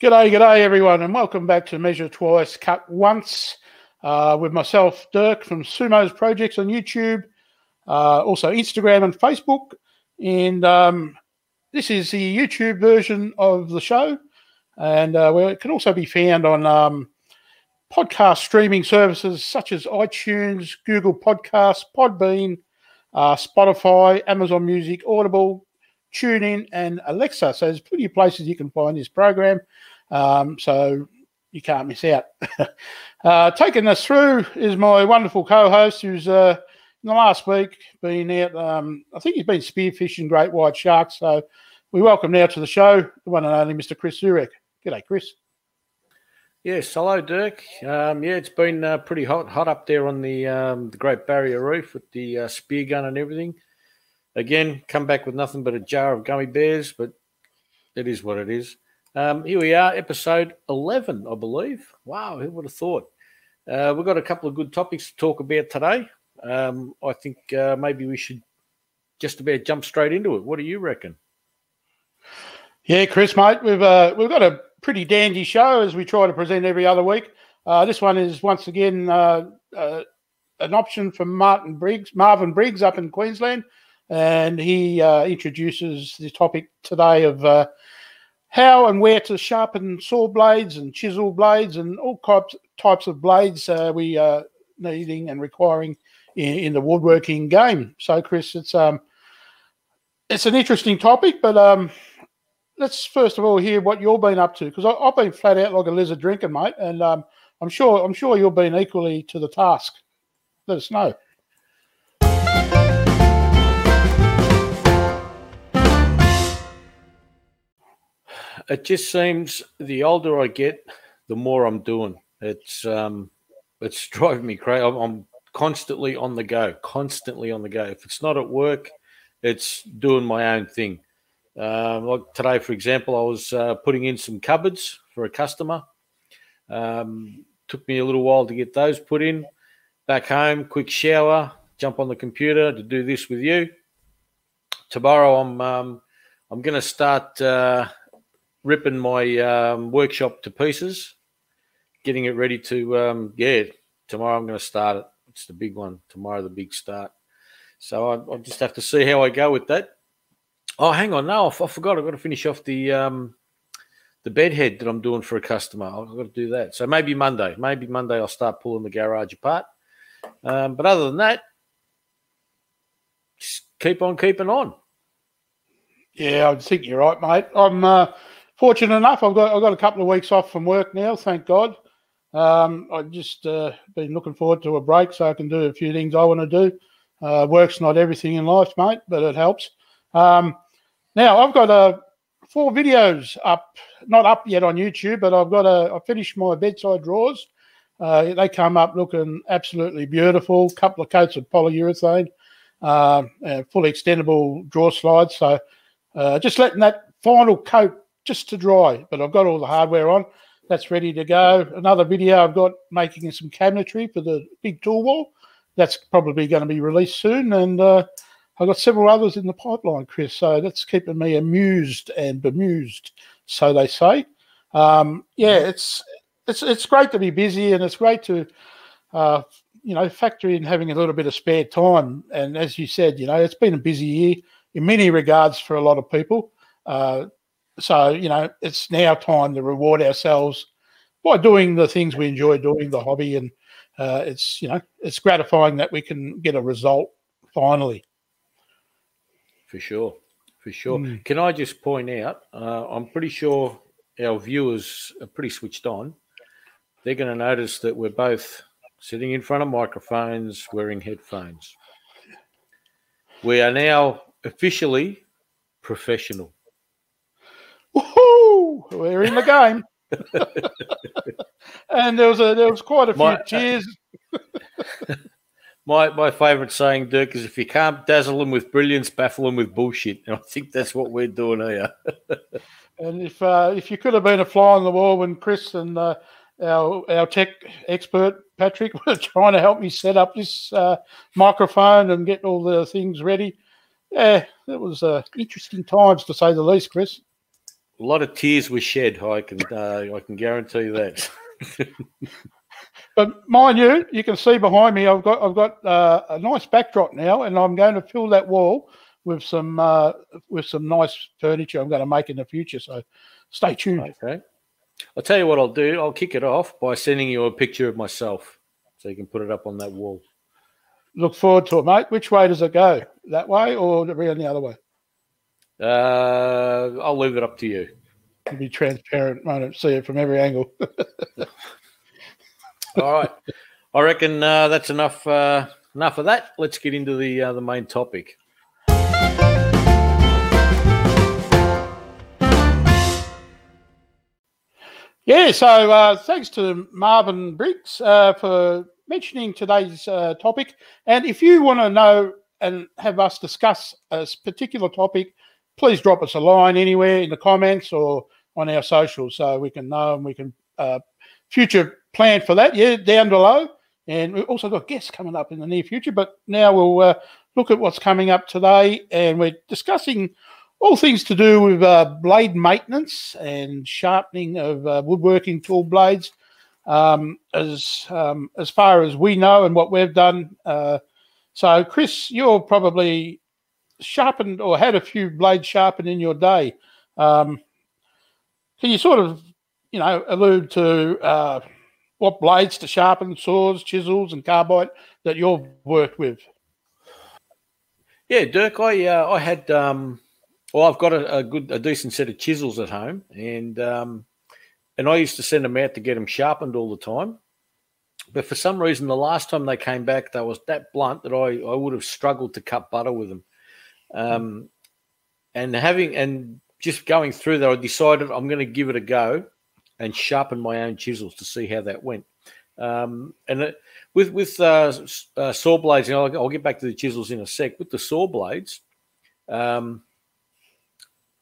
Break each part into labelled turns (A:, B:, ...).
A: G'day, g'day, everyone, and welcome back to Measure Twice, Cut Once uh, with myself, Dirk from Sumo's Projects on YouTube, uh, also Instagram and Facebook. And um, this is the YouTube version of the show, and uh, it can also be found on um, podcast streaming services such as iTunes, Google Podcasts, Podbean, uh, Spotify, Amazon Music, Audible, TuneIn, and Alexa. So there's plenty of places you can find this program. Um, so you can't miss out. uh, taking us through is my wonderful co-host, who's uh, in the last week been out. Um, I think he's been spearfishing great white sharks. So we welcome now to the show the one and only Mr. Chris Zurek. G'day, Chris.
B: Yes, hello, Dirk. Um, yeah, it's been uh, pretty hot, hot up there on the um, the Great Barrier Reef with the uh, spear gun and everything. Again, come back with nothing but a jar of gummy bears, but it is what it is. Um, here we are, episode 11, I believe. Wow, who would have thought? Uh, we've got a couple of good topics to talk about today. Um, I think uh, maybe we should just about jump straight into it. What do you reckon?
A: Yeah, Chris, mate, we've uh, we've got a pretty dandy show as we try to present every other week. Uh, this one is once again uh, uh, an option from Martin Briggs, Marvin Briggs up in Queensland, and he introduces the topic today of how and where to sharpen saw blades and chisel blades and all types types of blades uh, we are needing and requiring in, in, the woodworking game. So, Chris, it's um, it's an interesting topic, but um, let's first of all hear what you've been up to because I've been flat out like a lizard drinking, mate, and um, I'm sure I'm sure you've been equally to the task. Let us know.
B: It just seems the older I get, the more I'm doing. It's um, it's driving me crazy. I'm, I'm constantly on the go, constantly on the go. If it's not at work, it's doing my own thing. Um, like today, for example, I was uh, putting in some cupboards for a customer. Um, took me a little while to get those put in. Back home, quick shower, jump on the computer to do this with you. Tomorrow, I'm um, I'm going to start uh, ripping my um, workshop to pieces, getting it ready to um, yeah. Tomorrow I'm going to start it. It's the big one. Tomorrow the big start. So I, I just have to see how I go with that. Oh, hang on, no, I, I forgot. I've got to finish off the um, the bed head that I'm doing for a customer. I've got to do that. So maybe Monday. Maybe Monday I'll start pulling the garage apart. Um, but other than that, just keep on keeping on.
A: Yeah, I think you're right, mate. I'm uh, fortunate enough, I've got I've got a couple of weeks off from work now. Thank God. Um, I've just uh, been looking forward to a break so I can do a few things I want to do. Uh, work's not everything in life, mate, but it helps. Um, now I've got uh, four videos up, not up yet on YouTube, but I've got a. I finished my bedside drawers. Uh, they come up looking absolutely beautiful. Couple of coats of polyurethane, uh, fully extendable drawer slides. So uh, just letting that final coat just to dry, but I've got all the hardware on. That's ready to go. Another video I've got making some cabinetry for the big tool wall. That's probably going to be released soon. And uh, I've got several others in the pipeline, Chris. So that's keeping me amused and bemused, so they say. Um, yeah, it's it's it's great to be busy and it's great to uh, you know factor in having a little bit of spare time. And as you said, you know, it's been a busy year in many regards for a lot of people. Uh, so, you know, it's now time to reward ourselves by doing the things we enjoy doing, the hobby. And uh, it's, you know, it's gratifying that we can get a result finally.
B: For sure. For sure. Mm. Can I just point out, uh, I'm pretty sure our viewers are pretty switched on. They're going to notice that we're both sitting in front of microphones wearing headphones. We are now officially professional.
A: Woohoo! We're in the game. and there was a there was quite a few my, cheers.
B: my my favourite saying, Dirk, is if you can't dazzle them with brilliance, baffle them with bullshit. And I think that's what we're doing here.
A: and if uh, if you could have been a fly on the wall when Chris and uh, our our tech expert Patrick were trying to help me set up this uh, microphone and get all the things ready. Yeah, it was uh, interesting times to say the least, Chris.
B: A lot of tears were shed. I can uh, I can guarantee that.
A: but mind you, you can see behind me. I've got I've got uh, a nice backdrop now, and I'm going to fill that wall with some uh, with some nice furniture. I'm going to make in the future. So stay tuned.
B: Okay. I'll tell you what I'll do. I'll kick it off by sending you a picture of myself, so you can put it up on that wall.
A: Look forward to it, mate. Which way does it go? That way or around the other way?
B: Uh, I'll leave it up to you.
A: To be transparent, I don't see it from every angle.
B: All right, I reckon uh, that's enough. Uh, enough of that. Let's get into the uh, the main topic.
A: Yeah, so uh, thanks to Marvin Briggs uh, for mentioning today's uh, topic. And if you want to know and have us discuss a particular topic, please drop us a line anywhere in the comments or on our socials so we can know and we can uh, future plan for that. Yeah, down below. And we've also got guests coming up in the near future. But now we'll uh, look at what's coming up today. And we're discussing all things to do with uh, blade maintenance and sharpening of uh, woodworking tool blades. Um, as um, as far as we know and what we've done. Uh, so, Chris, you're probably sharpened or had a few blades sharpened in your day. Um, can you sort of, you know, allude to uh, what blades to sharpen, saws, chisels, and carbide that you've worked with?
B: Yeah, Dirk, I uh, I had um, well, I've got a, a, good, a decent set of chisels at home, and um, and I used to send them out to get them sharpened all the time. But for some reason, the last time they came back, they was that blunt that I, I would have struggled to cut butter with them. Um, and having and just going through that, I decided I'm going to give it a go and sharpen my own chisels to see how that went. Um, and it, with with uh, uh, saw blades, I'll, I'll, get back to the chisels in a sec. With the saw blades, um,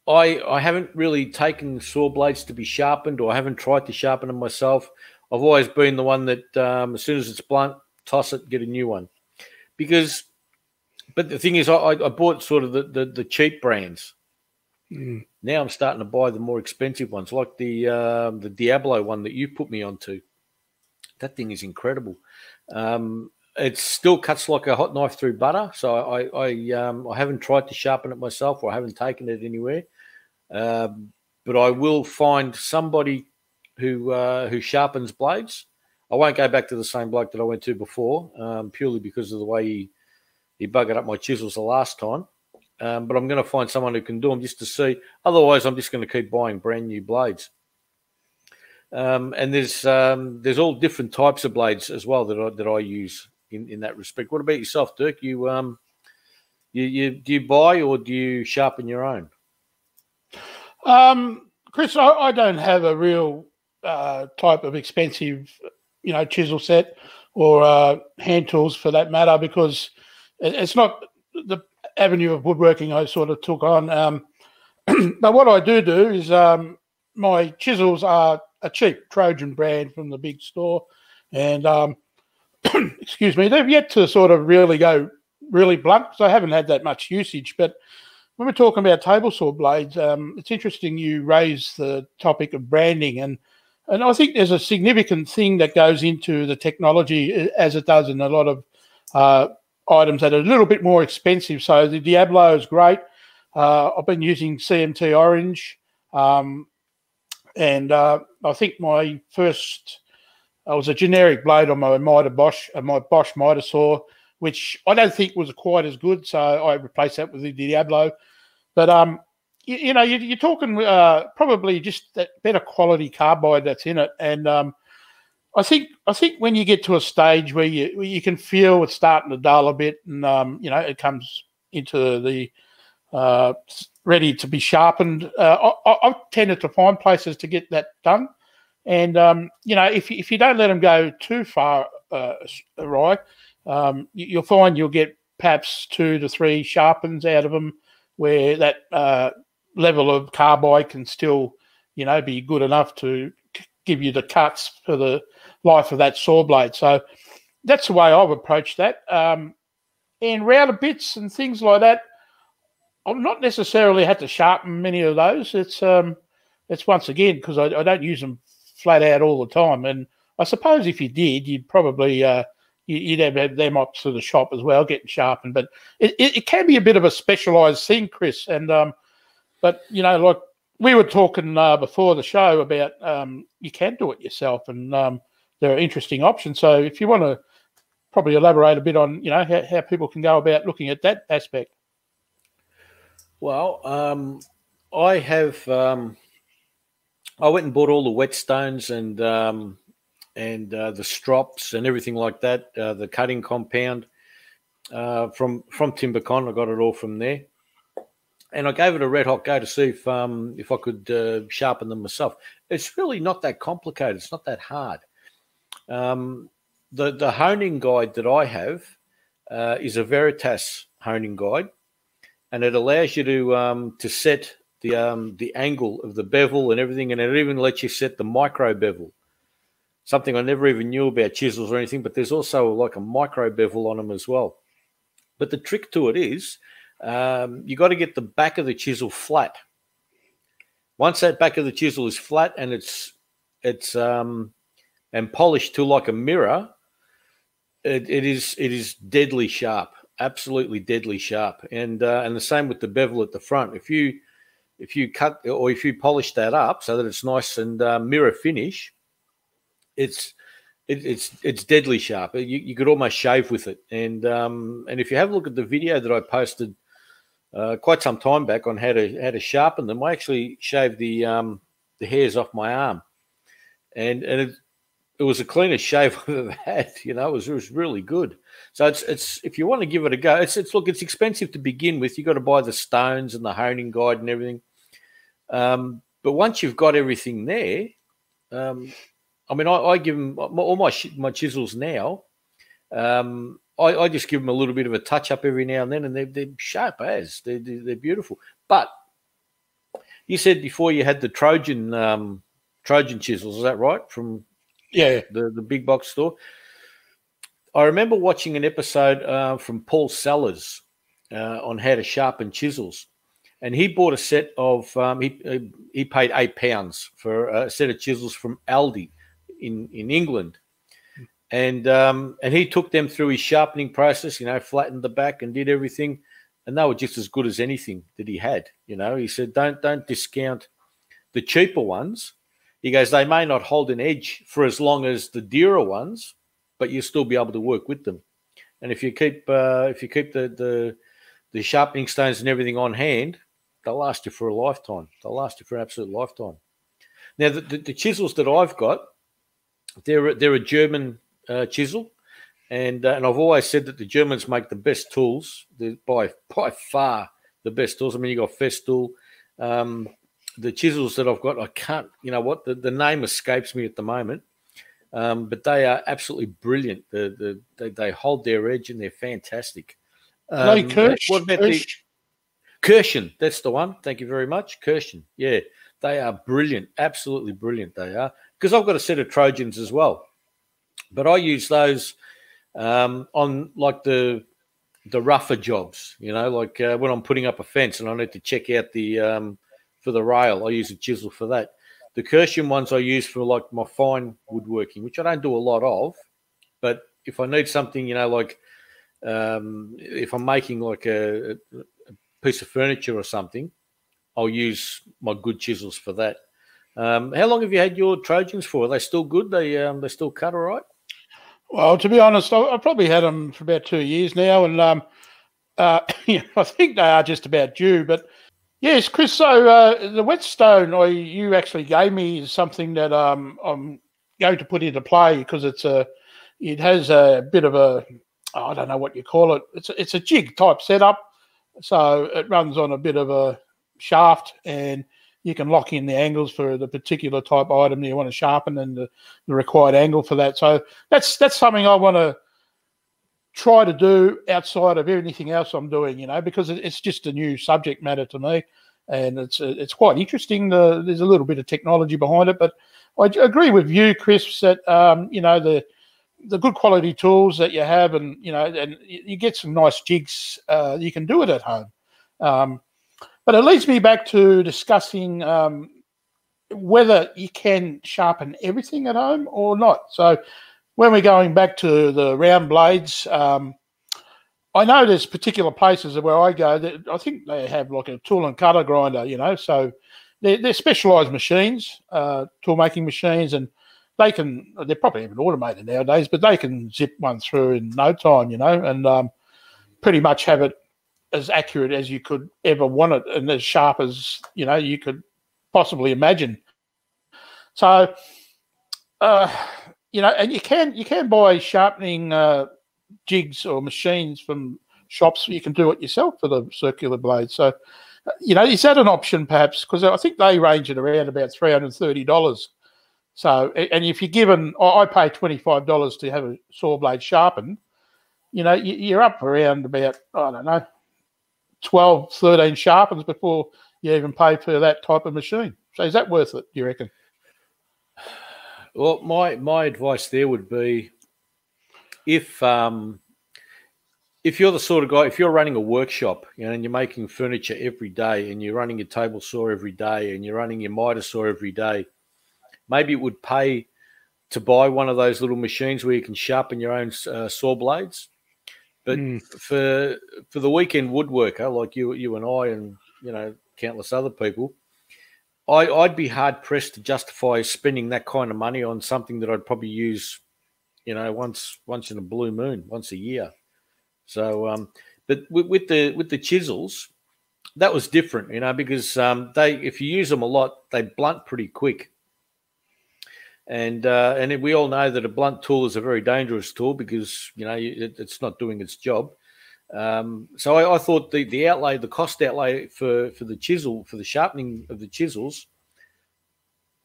B: I I haven't really taken saw blades to be sharpened, or I haven't tried to sharpen them myself. I've always been the one that um, as soon as it's blunt, toss it, get a new one. Because, but the thing is, I, I bought sort of the, the, the cheap brands. Mm. Now I'm starting to buy the more expensive ones, like the um, the Diablo one that you put me onto. That thing is incredible. Um, it still cuts like a hot knife through butter. So I I, um, I haven't tried to sharpen it myself, or I haven't taken it anywhere. Um, but I will find somebody who uh, who sharpens blades. I won't go back to the same bloke that I went to before, um, purely because of the way he he buggered up my chisels the last time. Um, but I'm going to find someone who can do them just to see. Otherwise, I'm just going to keep buying brand new blades. Um, and there's um, there's all different types of blades as well that I, that I use in, in that respect. What about yourself, Dirk? You um you, you do you buy or do you sharpen your own?
A: Um, Chris, I, I, don't have a real uh, type of expensive, you know, chisel set or uh, hand tools for that matter because it's not the avenue of woodworking I sort of took on. Um, but what I do do is um, my chisels are a cheap Trojan brand from the big store, and um, excuse me, they've yet to sort of really go really blunt because I haven't had that much usage, but when we're talking about table saw blades, um, it's interesting you raise the topic of branding, and and I think there's a significant thing that goes into the technology as it does in a lot of uh, items that are a little bit more expensive. So the Diablo is great. Uh, I've been using CMT Orange, um, and uh, I think my first I was a generic blade on my Mitre Bosch, uh, my Bosch Mitre saw which I don't think was quite as good. So I replaced that with the Diablo. But um, you, you know, you, are talking uh, probably just that better quality carbide that's in it, and um, I think I think when you get to a stage where you where you can feel it's starting to dull a bit, and um, you know, it comes into the uh, ready to be sharpened. Uh, I, have tended to find places to get that done, and um, you know, if if you don't let them go too far uh, right, um, you'll find you'll get perhaps two to three sharpens out of them where that uh, level of carbide can still, you know, be good enough to give you the cuts for the life of that saw blade. So that's the way I've approached that. Um, and router bits and things like that, I've not necessarily had to sharpen many of those. It's um, it's once again because I, I, don't use them flat out all the time. And I suppose if you did, you'd probably uh, you'd have them up to the shop as well, getting sharpened. But it, it, it can be a bit of a specialised thing, Chris. And um, but you know, like we were talking uh, before the show about um, you can do it yourself, and um, there are an interesting options. So if you want to probably elaborate a bit on you know how, how people can go about looking at that aspect.
B: Well, um, I have. Um, I went and bought all the whetstones and um, and uh, the strops and everything like that. Uh, the cutting compound uh, from from Timbecon. I got it all from there, and I gave it a red hot go to see if um, if I could uh, sharpen them myself. It's really not that complicated. It's not that hard. Um, the the honing guide that I have uh, is a Veritas honing guide, and it allows you to um, to set the um, the angle of the bevel and everything, and it even lets you set the micro bevel. Something I never even knew about chisels or anything, but there's also like a micro bevel on them as well. But the trick to it is um, you got to get the back of the chisel flat. Once that back of the chisel is flat and it's it's um, and polished to like a mirror, it, it is it is deadly sharp, absolutely deadly sharp, and uh, and the same with the bevel at the front. If you if you cut or if you polish that up so that it's nice and uh, mirror finish, it's it, it's it's deadly sharp. You, you could almost shave with it. And um, and if you have a look at the video that I posted uh, quite some time back on how to how to sharpen them, I actually shaved the um, the hairs off my arm, and and it, it was the cleanest shave I've ever had. You know, it was, it was really good. So it's it's if you want to give it a go, it's it's look, it's expensive to begin with. You've got to buy the stones and the honing guide and everything. Um, but once you've got everything there, um, I mean, I, I, give them all my my chisels now. Um, I, I, just give them a little bit of a touch up every now and then, and they're, they're sharp as they're, they're beautiful. But you said before you had the Trojan um, Trojan chisels, is that right? From
A: yeah,
B: the the big box store. I remember watching an episode uh, from Paul Sellers uh, on how to sharpen chisels, and he bought a set of um, he he paid eight pounds for a set of chisels from Aldi in in England, and um, and he took them through his sharpening process. You know, flattened the back and did everything, and they were just as good as anything that he had. You know, he said don't don't discount the cheaper ones. He goes, they may not hold an edge for as long as the dearer ones, but you'll still be able to work with them. And if you keep uh, if you keep the, the the sharpening stones and everything on hand, they'll last you for a lifetime. They'll last you for an absolute lifetime. Now, the, the, the chisels that I've got, they're they're a German uh, chisel, and uh, and I've always said that the Germans make the best tools. They're by by far the best tools. I mean, you got Festool. Um, the chisels that I've got, I can't. You know what? The, the name escapes me at the moment. Um, but they are absolutely brilliant. The, the they, they, hold their edge and they're fantastic.
A: Um, Kirsch,
B: what about Kirsch? the that's the one. Thank you very much. Kirschen. Yeah, they are brilliant. Absolutely brilliant. They are. Because I've got a set of Trojans as well. But I use those um, on like the the rougher jobs, you know, like uh, when I'm putting up a fence and I need to check out the um, for the rail, I use a chisel for that. The Kirschen ones I use for like my fine woodworking, which I don't do a lot of, but if I need something, you know, like um, if I'm making like a, a piece of furniture or something, I'll use my good chisels for that. Um, how long have you had your Trojans for? Are they still good? They um, they still cut all right?
A: Well, to be honest, I, have probably had them for about two years now, and um, uh, I think they are just about due. But yes, Chris. So uh, the whetstone I, you actually gave me is something that um, I'm going to put into play because it's a it has a bit of a I don't know what you call it. It's a, it's a jig type setup. So it runs on a bit of a shaft and you can lock in the angles for the particular type item you want to sharpen and the, the required angle for that. So that's that's something I want to try to do outside of anything else I'm doing, you know, because it's just a new subject matter to me, and it's it's quite interesting. The, there's a little bit of technology behind it, but I agree with you, Chris, that um, you know the the good quality tools that you have, and you know, and you get some nice jigs. Uh, you can do it at home. Um, but it leads me back to discussing um, whether you can sharpen everything at home or not. So when we're going back to the round blades, um, I know there's particular places where I go that I think they have like a tool and cutter grinder, you know, so they're, they're specialised machines, uh, tool making machines, and they can, they're probably even automated nowadays, but they can zip one through in no time, you know, and um, pretty much have it as accurate as you could ever want it and as sharp as, you know, you could possibly imagine. So, uh, you know, and you can you can buy sharpening uh, jigs or machines from shops. You can do it yourself for the circular blade. So, uh, you know, is that an option perhaps? Because I think they range at around about three hundred thirty dollars. So, and if you're given, I pay twenty five dollars to have a saw blade sharpened. You know, you're up around about I don't know, 12, 13 sharpens before you even pay for that type of machine. So, is that worth it? Do you reckon?
B: Well, my my advice there would be if um, if you're the sort of guy, if you're running a workshop, you know, and you're making furniture every day, and you're running your table saw every day, and you're running your miter saw every day, maybe it would pay to buy one of those little machines where you can sharpen your own uh, saw blades. But mm. for for the weekend woodworker like you you and I, and you know countless other people, I, I'd be hard pressed to justify spending that kind of money on something that I'd probably use, you know, once once in a blue moon, once a year. So, um, but with, with the with the chisels, that was different, you know, because um, they if you use them a lot, they blunt pretty quick. And uh, and we all know that a blunt tool is a very dangerous tool because you know it, it's not doing its job. Um, so I, I, thought the, the outlay, the cost outlay for, for the chisel, for the sharpening of the chisels,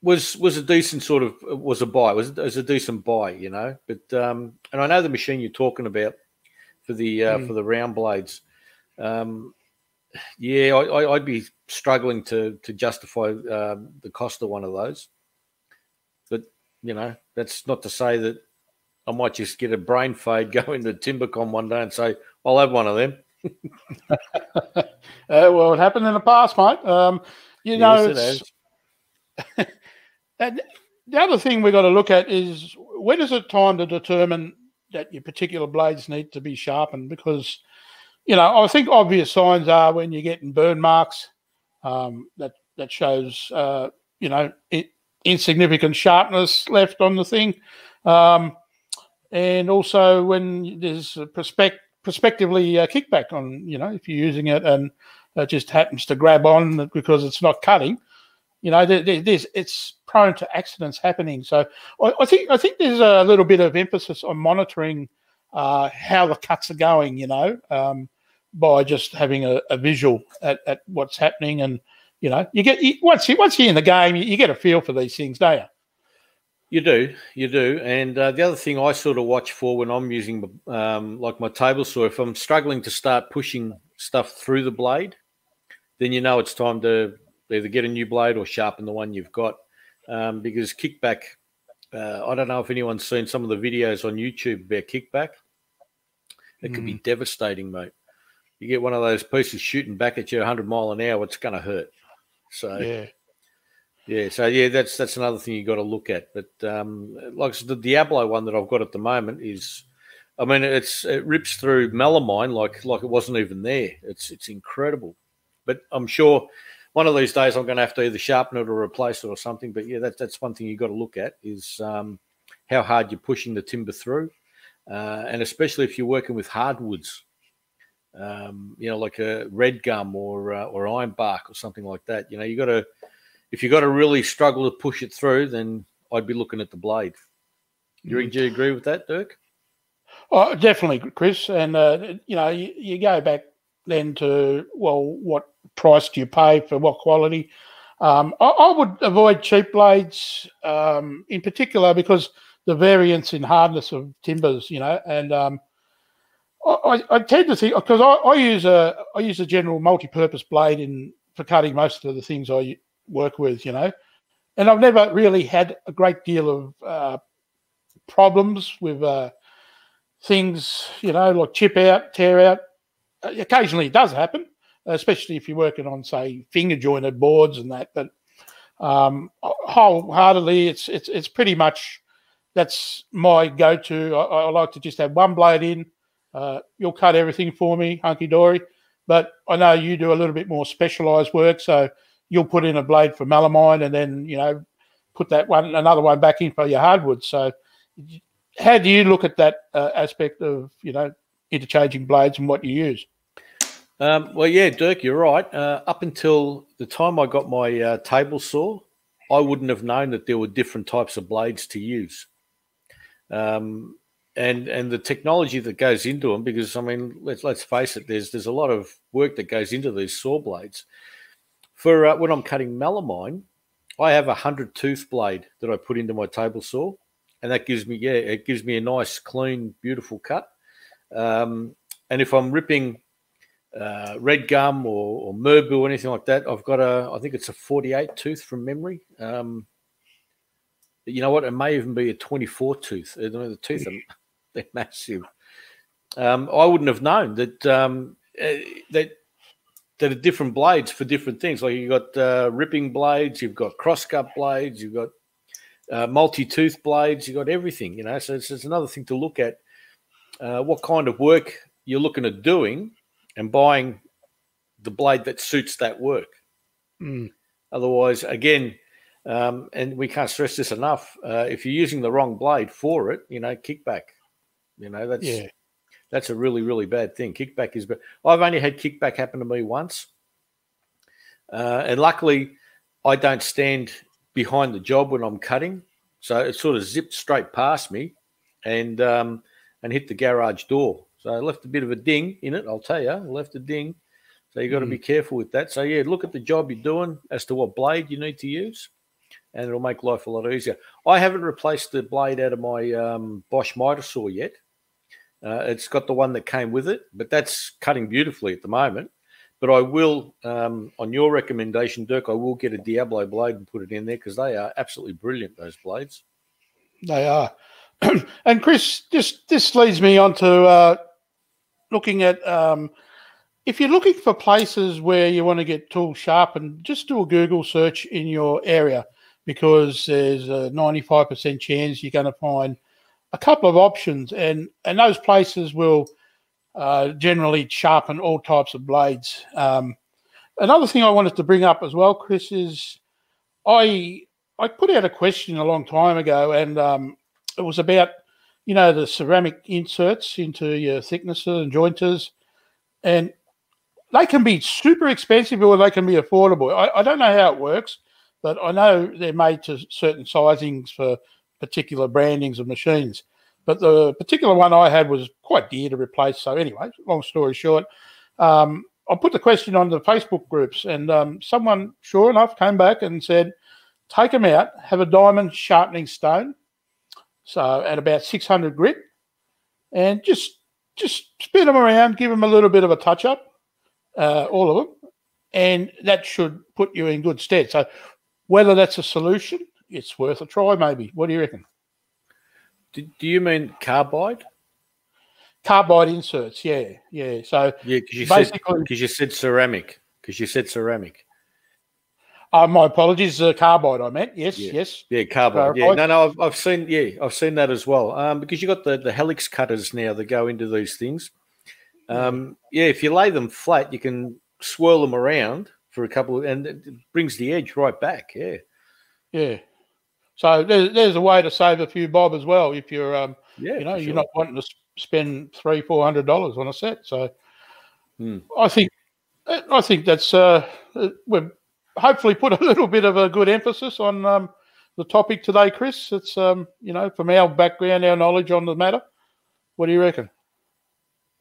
B: was was a decent sort of was a buy, was, was a decent buy, you know. But um, and I know the machine you're talking about for the uh, mm. for the round blades. Um, yeah, I, would be struggling to to justify uh, the cost of one of those. But you know, that's not to say that I might just get a brain fade, go into Timbecon one day and say, I'll have one of them.
A: uh, well, it happened in the past, mate. Um, you yes, know, and the other thing we've got to look at is when is it time to determine that your particular blades need to be sharpened? Because, you know, I think obvious signs are when you're getting burn marks um, that that shows, uh, you know, it, insignificant sharpness left on the thing. Um, and also when there's a prospect, prospectively uh, kickback on, you know, if you're using it and it just happens to grab on because it's not cutting, you know, there, there's it's prone to accidents happening. So I, I, think I think there's a little bit of emphasis on monitoring uh, how the cuts are going, you know, um, by just having a, a visual at, at, what's happening and you know, you get you, once you once you're in the game, you, you, get a feel for these things, don't you?
B: You do, you do. And uh, the other thing I sort of watch for when I'm using, um, like my table saw, if I'm struggling to start pushing stuff through the blade, then you know it's time to either get a new blade or sharpen the one you've got. Um, because kickback, uh, I don't know if anyone's seen some of the videos on YouTube about kickback. It can mm. be devastating, mate. You get one of those pieces shooting back at you 100 mile an hour, it's going to hurt. So,
A: yeah.
B: Yeah, so yeah, that's that's another thing you got to look at. But um, like the Diablo one that I've got at the moment is, I mean, it's it rips through melamine like like it wasn't even there. It's it's incredible. But I'm sure one of these days I'm going to have to either sharpen it or replace it or something. But yeah, that's that's one thing you got to look at is um, how hard you're pushing the timber through, uh, and especially if you're working with hardwoods. Um, you know, like a red gum or uh, or iron bark or something like that. You know, you got to if you've got to really struggle to push it through, then I'd be looking at the blade. Do you, mm. do you agree with that, Dirk?
A: Oh, definitely, Chris. And uh, you know, you, you, go back then to well, what price do you pay for what quality? Um, I, I, would avoid cheap blades um, in particular because the variance in hardness of timbers, you know, and um, I, I, tend to think because I, I, use a I use a general multi-purpose blade in for cutting most of the things I work with, you know. And I've never really had a great deal of uh, problems with uh, things, you know, like chip out, tear out. Uh, occasionally it does happen, especially if you're working on, say, finger jointed boards and that. But um, wholeheartedly, it's it's it's pretty much that's my go-to. I, I like to just have one blade in. Uh, you'll cut everything for me, hunky dory. But I know you do a little bit more specialised work, so you'll put in a blade for melamine and then you know put that one another one back in for your hardwood. So, how do you look at that uh, aspect of you know interchanging blades and what you use?
B: Um, well, yeah, Dirk, you're right. Uh, up until the time I got my uh, table saw, I wouldn't have known that there were different types of blades to use. Um, and and the technology that goes into them, because I mean, let's let's face it, there's there's a lot of work that goes into these saw blades. For uh, when I'm cutting melamine, I have a hundred tooth blade that I put into my table saw, and that gives me yeah, it gives me a nice, clean, beautiful cut. Um, and if I'm ripping uh, red gum or, or Merbau or anything like that, I've got a I think it's a 48 tooth from memory. Um, you know what? It may even be a 24 tooth. The teeth are they're massive. Um, I wouldn't have known that um, uh, that that are different blades for different things. Like you've got uh, ripping blades, you've got cross cut blades, you've got uh, multi tooth blades, you've got everything. You know, so it's, it's another thing to look at. Uh, what kind of work you're looking at doing, and buying the blade that suits that work.
A: Mm.
B: Otherwise, again, um, and we can't stress this enough. Uh, if you're using the wrong blade for it, you know, kickback you know, that's
A: yeah.
B: That's a really really bad thing. Kickback is, but I've only had kickback happen to me once, uh, and luckily, I don't stand behind the job when I'm cutting, so it sort of zipped straight past me, and um, and hit the garage door. So I left a bit of a ding in it. I'll tell you, left a ding. So you've got to mm. be careful with that. So yeah, look at the job you're doing as to what blade you need to use and it'll make life a lot easier. I haven't replaced the blade out of my um, Bosch miter saw yet. Uh, it's got the one that came with it, but that's cutting beautifully at the moment. But I will, um, on your recommendation, Dirk, I will get a Diablo blade and put it in there because they are absolutely brilliant. Those blades.
A: They are. and Chris, this this leads me on to uh, looking at um, if you're looking for places where you want to get tools sharpened, just do a Google search in your area because there's a 95% chance you're going to find a couple of options, and and those places will uh, generally sharpen all types of blades. Um, another thing I wanted to bring up as well, Chris, is I I put out a question a long time ago, and um, it was about you know the ceramic inserts into your thicknessers and jointers, and they can be super expensive or they can be affordable. I, I don't know how it works, but I know they're made to certain sizings for particular brandings of machines. But the particular one I had was quite dear to replace. So anyway, long story short, um, I put the question on the Facebook groups, and um, someone, sure enough, came back and said, "Take them out, have a diamond sharpening stone, so at about 600 grit, and just just spin them around, give them a little bit of a touch up, uh, all of them, and that should put you in good stead. So whether that's a solution it's worth a try, maybe. What do you reckon?
B: Do, do you mean carbide?
A: Carbide inserts, yeah, yeah. So
B: yeah, because you basically because you said ceramic, because you said ceramic.
A: Uh, my apologies, uh, carbide. I meant yes,
B: yeah.
A: yes,
B: yeah, carbide. Yeah, no, no, I've, I've seen, yeah, I've seen that as well. Um, because you got the the helix cutters now that go into these things. Um, yeah, if you lay them flat, you can swirl them around for a couple of, and it brings the edge right back. Yeah,
A: yeah. So there's, there's a way to save a few bob as well if you're, um,
B: yeah,
A: you know,
B: sure.
A: you're not wanting to spend three, four hundred dollars on a set. So
B: hmm.
A: I think, I think that's uh, we've hopefully put a little bit of a good emphasis on um, the topic today, Chris. It's um, you know, from our background, our knowledge on the matter. What do you reckon?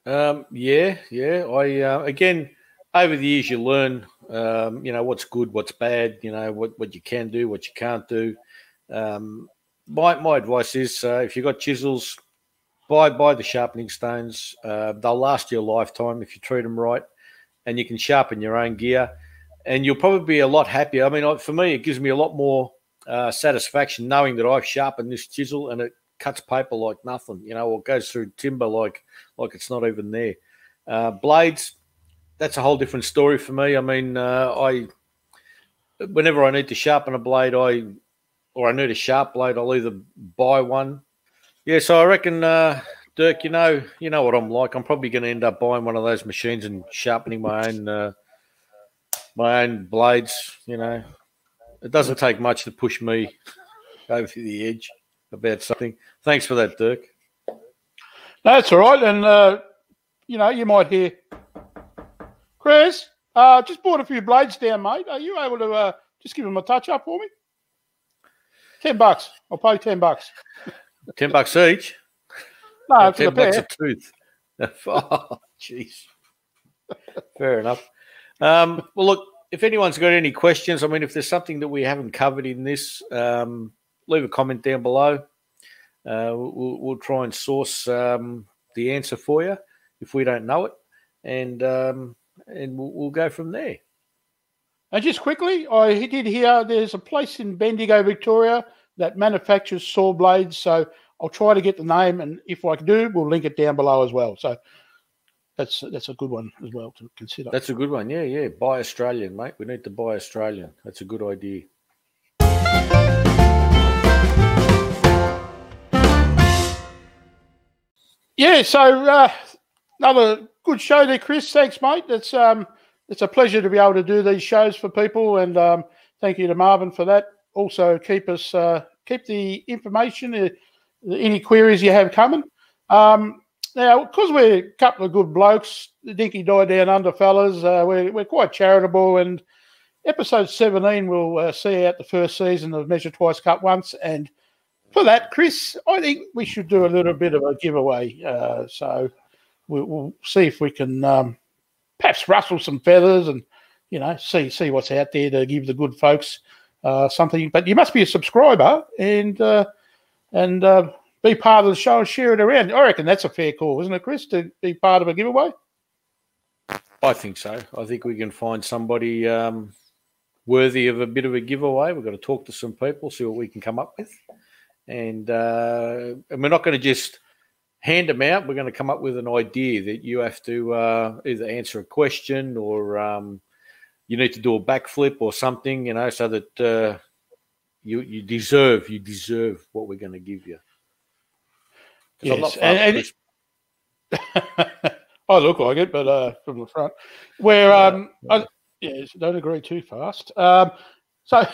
B: Um, yeah, yeah. I uh, again over the years you learn, um, you know, what's good, what's bad, you know, what what you can do, what you can't do. Um, my my advice is uh, if you've got chisels, buy buy the sharpening stones. Uh, they'll last you a lifetime if you treat them right, and you can sharpen your own gear, and you'll probably be a lot happier. I mean, for me, it gives me a lot more uh, satisfaction knowing that I've sharpened this chisel and it cuts paper like nothing, you know, or goes through timber like like it's not even there. Uh, blades, that's a whole different story for me. I mean, uh, I whenever I need to sharpen a blade, I or I need a sharp blade, I'll either buy one. Yeah, so I reckon, uh, Dirk, you know, you know what I'm like. I'm probably going to end up buying one of those machines and sharpening my own uh, my own blades. You know, it doesn't take much to push me over the edge about something. Thanks for that, Dirk.
A: That's all right. And, uh, you know, you might hear, Chris, uh, just bought a few blades down, mate. Are you able to uh, just give them a touch up for me? 10 bucks. I'll pay 10 bucks.
B: 10 bucks each?
A: No,
B: oh, 10 bucks a tooth. oh, jeez. Fair enough. Um, well, look, if anyone's got any questions, I mean, if there's something that we haven't covered in this, um, leave a comment down below. Uh, we'll, we'll, try and source um, the answer for you if we don't know it, and um, and we'll, we'll, go from there.
A: And just quickly, I did hear there's a place in Bendigo, Victoria, that manufactures saw blades. So I'll try to get the name, and if I do, we'll link it down below as well. So that's that's a good one as well to consider.
B: That's a good one. Yeah, yeah. Buy Australian, mate. We need to buy Australian. That's a good idea.
A: Yeah, so uh, another good show there, Chris. Thanks, mate. That's um, it's a pleasure to be able to do these shows for people, and um, thank you to Marvin for that. Also, keep us uh, keep the information, uh, any queries you have coming. Um, now, because we're a couple of good blokes, the Dinky Die Down Under fellas, uh, we're, we're quite charitable. And episode 17 will uh, see out the first season of Measure Twice, Cut Once. And for that, Chris, I think we should do a little bit of a giveaway. Uh, so we'll, we'll, see if we can um, perhaps rustle some feathers and, you know, see see what's out there to give the good folks uh, something. But you must be a subscriber and uh, and uh, be part of the show and share it around. I reckon that's a fair call, isn't it, Chris, to be part of a giveaway?
B: I think so. I think we can find somebody um, worthy of a bit of a giveaway. We've got to talk to some people, see what we can come up with, and uh, and we're not going to just hand them out. We're going to come up with an idea that you have to uh, either answer a question or um, you need to do a backflip or something, you know, so that uh, you you deserve you deserve what we're going to give you.
A: Yes, and, and I look like it, but uh, from the front, where um, yeah. I, yes, don't agree too fast. Um, so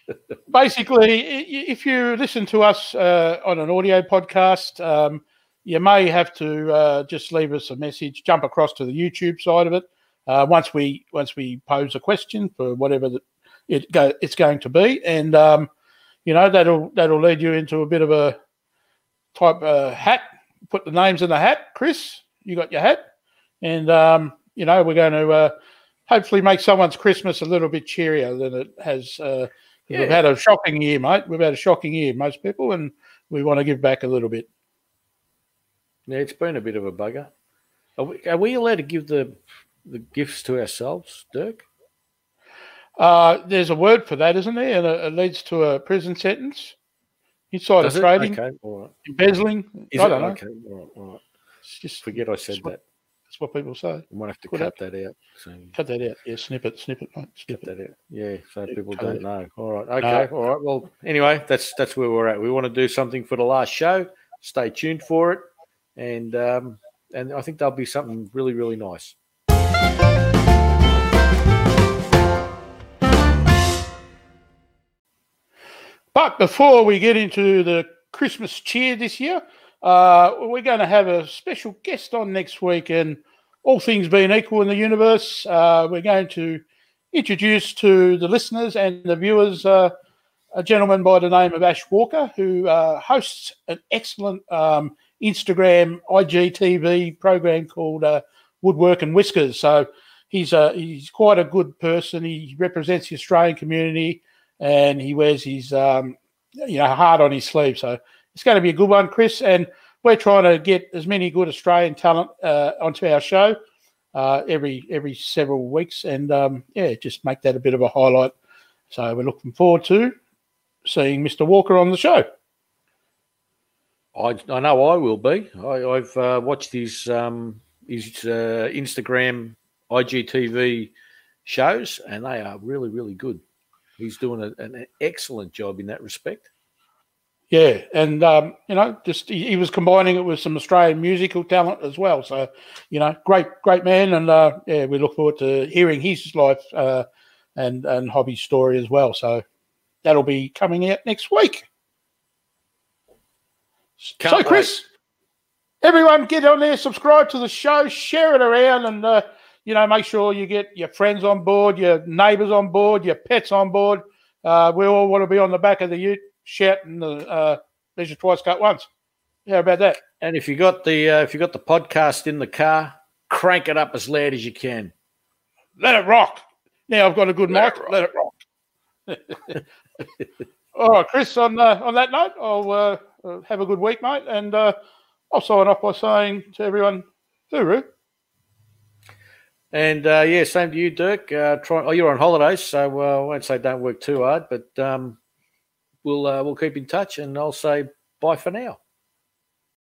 A: basically, if you listen to us uh, on an audio podcast, um, you may have to uh, just leave us a message, jump across to the YouTube side of it. Uh, once we once we pose a question for whatever the, it go, it's going to be, and um, you know that'll that'll lead you into a bit of a type uh, hat. Put the names in the hat, Chris. You got your hat, and um, you know we're going to uh, hopefully make someone's Christmas a little bit cheerier than it has. Uh, yeah. We've had a shocking year, mate. We've had a shocking year, most people, and we want to give back a little bit.
B: Yeah, it's been a bit of a bugger. Are we, are we allowed to give the the gifts to ourselves, Dirk?
A: Uh, there's a word for that, isn't there? And it, it leads to a prison sentence. Insider Does trading, okay, right. embezzling. Is I don't it? know. Okay, all right, all right.
B: just forget I said
A: what,
B: that.
A: That's what people say.
B: I might have to cut that out. So.
A: Cut that out. Yeah, snip it, snip it, mate. Snip
B: Cut that out. Yeah, so yeah, people don't it. know. All right. Okay. No. All right. Well, anyway, that's that's where we're at. We want to do something for the last show. Stay tuned for it, and um, and I think there'll be something really really nice.
A: But before we get into the Christmas cheer this year, uh, we're going to have a special guest on next week. And all things being equal in the universe, uh, we're going to introduce to the listeners and the viewers uh, a gentleman by the name of Ash Walker, who uh, hosts an excellent um, Instagram IGTV program called uh, Woodwork and Whiskers. So he's a he's quite a good person. He represents the Australian community and he wears his um, you know heart on his sleeve. So it's going to be a good one, Chris. And we're trying to get as many good Australian talent uh, onto our show uh, every every several weeks, and um, yeah, just make that a bit of a highlight. So we're looking forward to seeing Mr. Walker on the show.
B: I, I know I will be. I, have uh, watched his um, his uh, Instagram IGTV shows, and they are really really good. He's doing a, an excellent job in that respect.
A: Yeah, and um, you know, just he, he, was combining it with some Australian musical talent as well. So, you know, great, great man, and uh, yeah, we look forward to hearing his life uh, and and hobby story as well. So, that'll be coming out next week. Can't so, Chris, wait. everyone, get on there, subscribe to the show, share it around, and uh, you know, make sure you get your friends on board, your neighbours on board, your pets on board. Uh, we all want to be on the back of the ute shouting the uh, measure twice, cut once. How about that?
B: And if you got the uh, if you got the podcast in the car, crank it up as loud as you can.
A: Let it rock. Now I've got a good let mic. It let it rock. All right, Chris. On uh, on that note, I'll uh, uh, have a good week, mate, and uh, I'll sign off by saying to everyone, "Thuru."
B: And uh, yeah, same to you, Dirk. Uh, try. Oh, you're on holidays, so uh, I won't say don't work too hard, but um, we'll uh, we'll keep in touch, and I'll say bye for now.